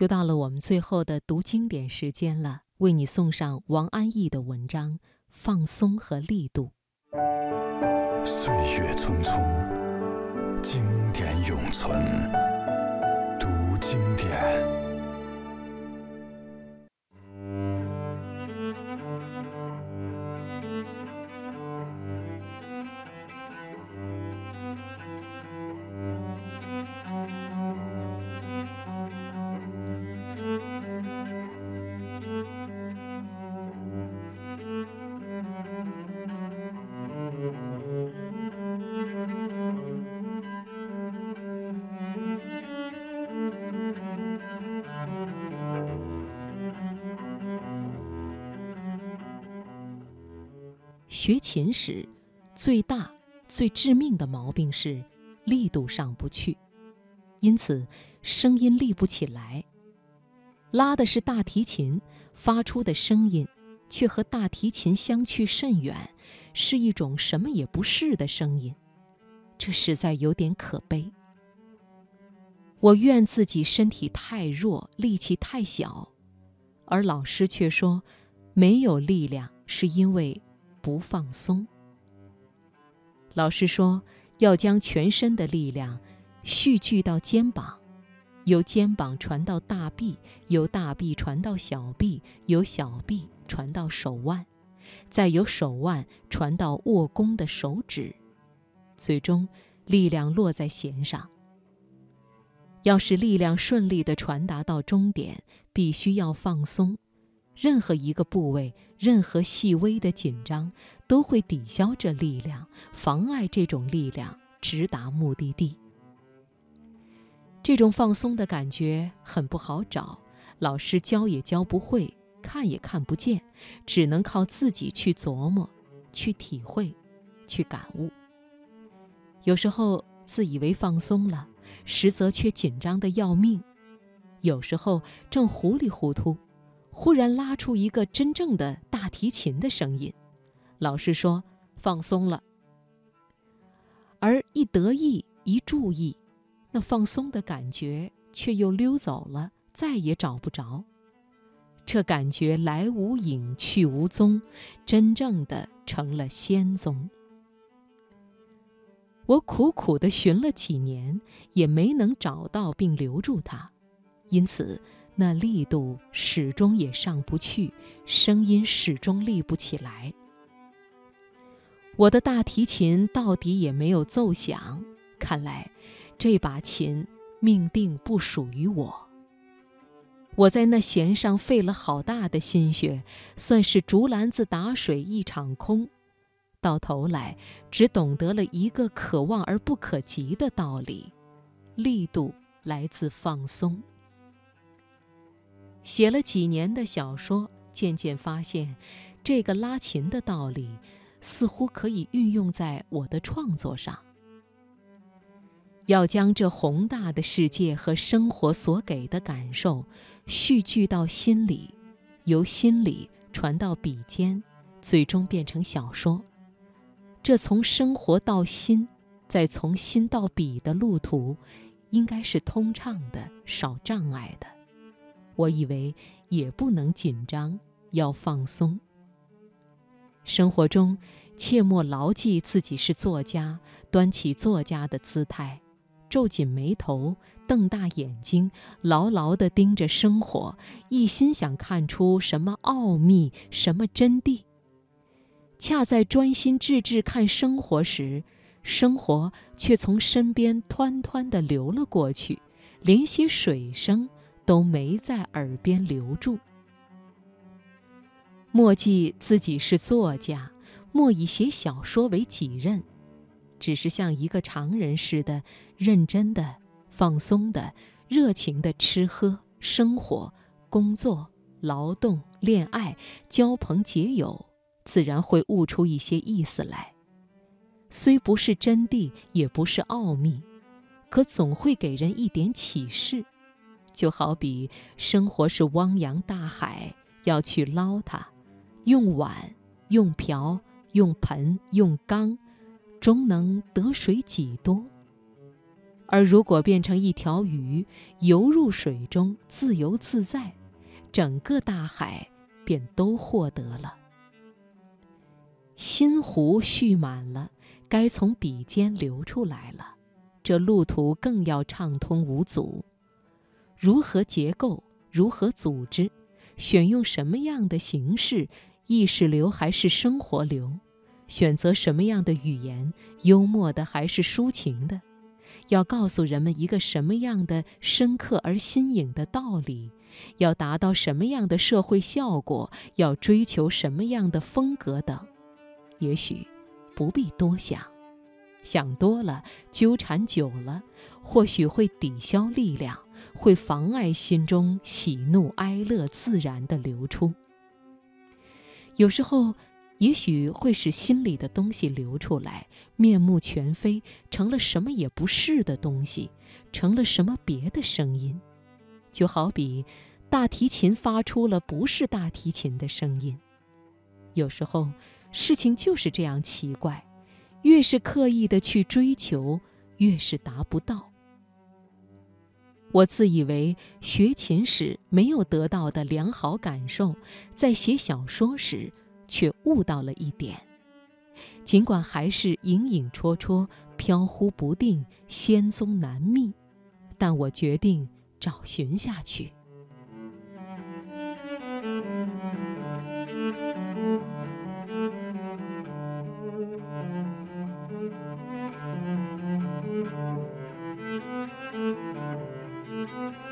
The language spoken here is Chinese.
又到了我们最后的读经典时间了，为你送上王安忆的文章《放松和力度》。岁月匆匆，经典永存。学琴时，最大、最致命的毛病是力度上不去，因此声音立不起来。拉的是大提琴，发出的声音却和大提琴相去甚远，是一种什么也不是的声音，这实在有点可悲。我怨自己身体太弱，力气太小，而老师却说，没有力量是因为。不放松。老师说，要将全身的力量蓄聚到肩膀，由肩膀传到大臂，由大臂传到小臂，由小臂传到手腕，再由手腕传到握弓的手指，最终力量落在弦上。要使力量顺利地传达到终点，必须要放松。任何一个部位，任何细微的紧张，都会抵消这力量，妨碍这种力量直达目的地。这种放松的感觉很不好找，老师教也教不会，看也看不见，只能靠自己去琢磨、去体会、去感悟。有时候自以为放松了，实则却紧张的要命；有时候正糊里糊涂。忽然拉出一个真正的大提琴的声音，老师说：“放松了。”而一得意一注意，那放松的感觉却又溜走了，再也找不着。这感觉来无影去无踪，真正的成了仙踪。我苦苦的寻了几年，也没能找到并留住它，因此。那力度始终也上不去，声音始终立不起来。我的大提琴到底也没有奏响，看来这把琴命定不属于我。我在那弦上费了好大的心血，算是竹篮子打水一场空，到头来只懂得了一个可望而不可及的道理：力度来自放松。写了几年的小说，渐渐发现，这个拉琴的道理，似乎可以运用在我的创作上。要将这宏大的世界和生活所给的感受，蓄聚到心里，由心里传到笔尖，最终变成小说。这从生活到心，再从心到笔的路途，应该是通畅的，少障碍的。我以为也不能紧张，要放松。生活中，切莫牢记自己是作家，端起作家的姿态，皱紧眉头，瞪大眼睛，牢牢地盯着生活，一心想看出什么奥秘，什么真谛。恰在专心致志看生活时，生活却从身边湍湍地流了过去，连些水声。都没在耳边留住。莫记自己是作家，莫以写小说为己任，只是像一个常人似的，认真的、放松的、热情的吃喝、生活、工作、劳动、恋爱、交朋结友，自然会悟出一些意思来。虽不是真谛，也不是奥秘，可总会给人一点启示。就好比生活是汪洋大海，要去捞它，用碗、用瓢、用盆、用缸，终能得水几多？而如果变成一条鱼，游入水中，自由自在，整个大海便都获得了。心湖蓄满了，该从笔尖流出来了，这路途更要畅通无阻。如何结构？如何组织？选用什么样的形式？意识流还是生活流？选择什么样的语言？幽默的还是抒情的？要告诉人们一个什么样的深刻而新颖的道理？要达到什么样的社会效果？要追求什么样的风格等？也许不必多想，想多了，纠缠久了，或许会抵消力量，会妨碍心中喜怒哀乐自然的流出。有时候。也许会使心里的东西流出来，面目全非，成了什么也不是的东西，成了什么别的声音，就好比大提琴发出了不是大提琴的声音。有时候事情就是这样奇怪，越是刻意的去追求，越是达不到。我自以为学琴时没有得到的良好感受，在写小说时。却悟到了一点，尽管还是隐隐绰绰、飘忽不定、仙踪难觅，但我决定找寻下去。Mm-hmm.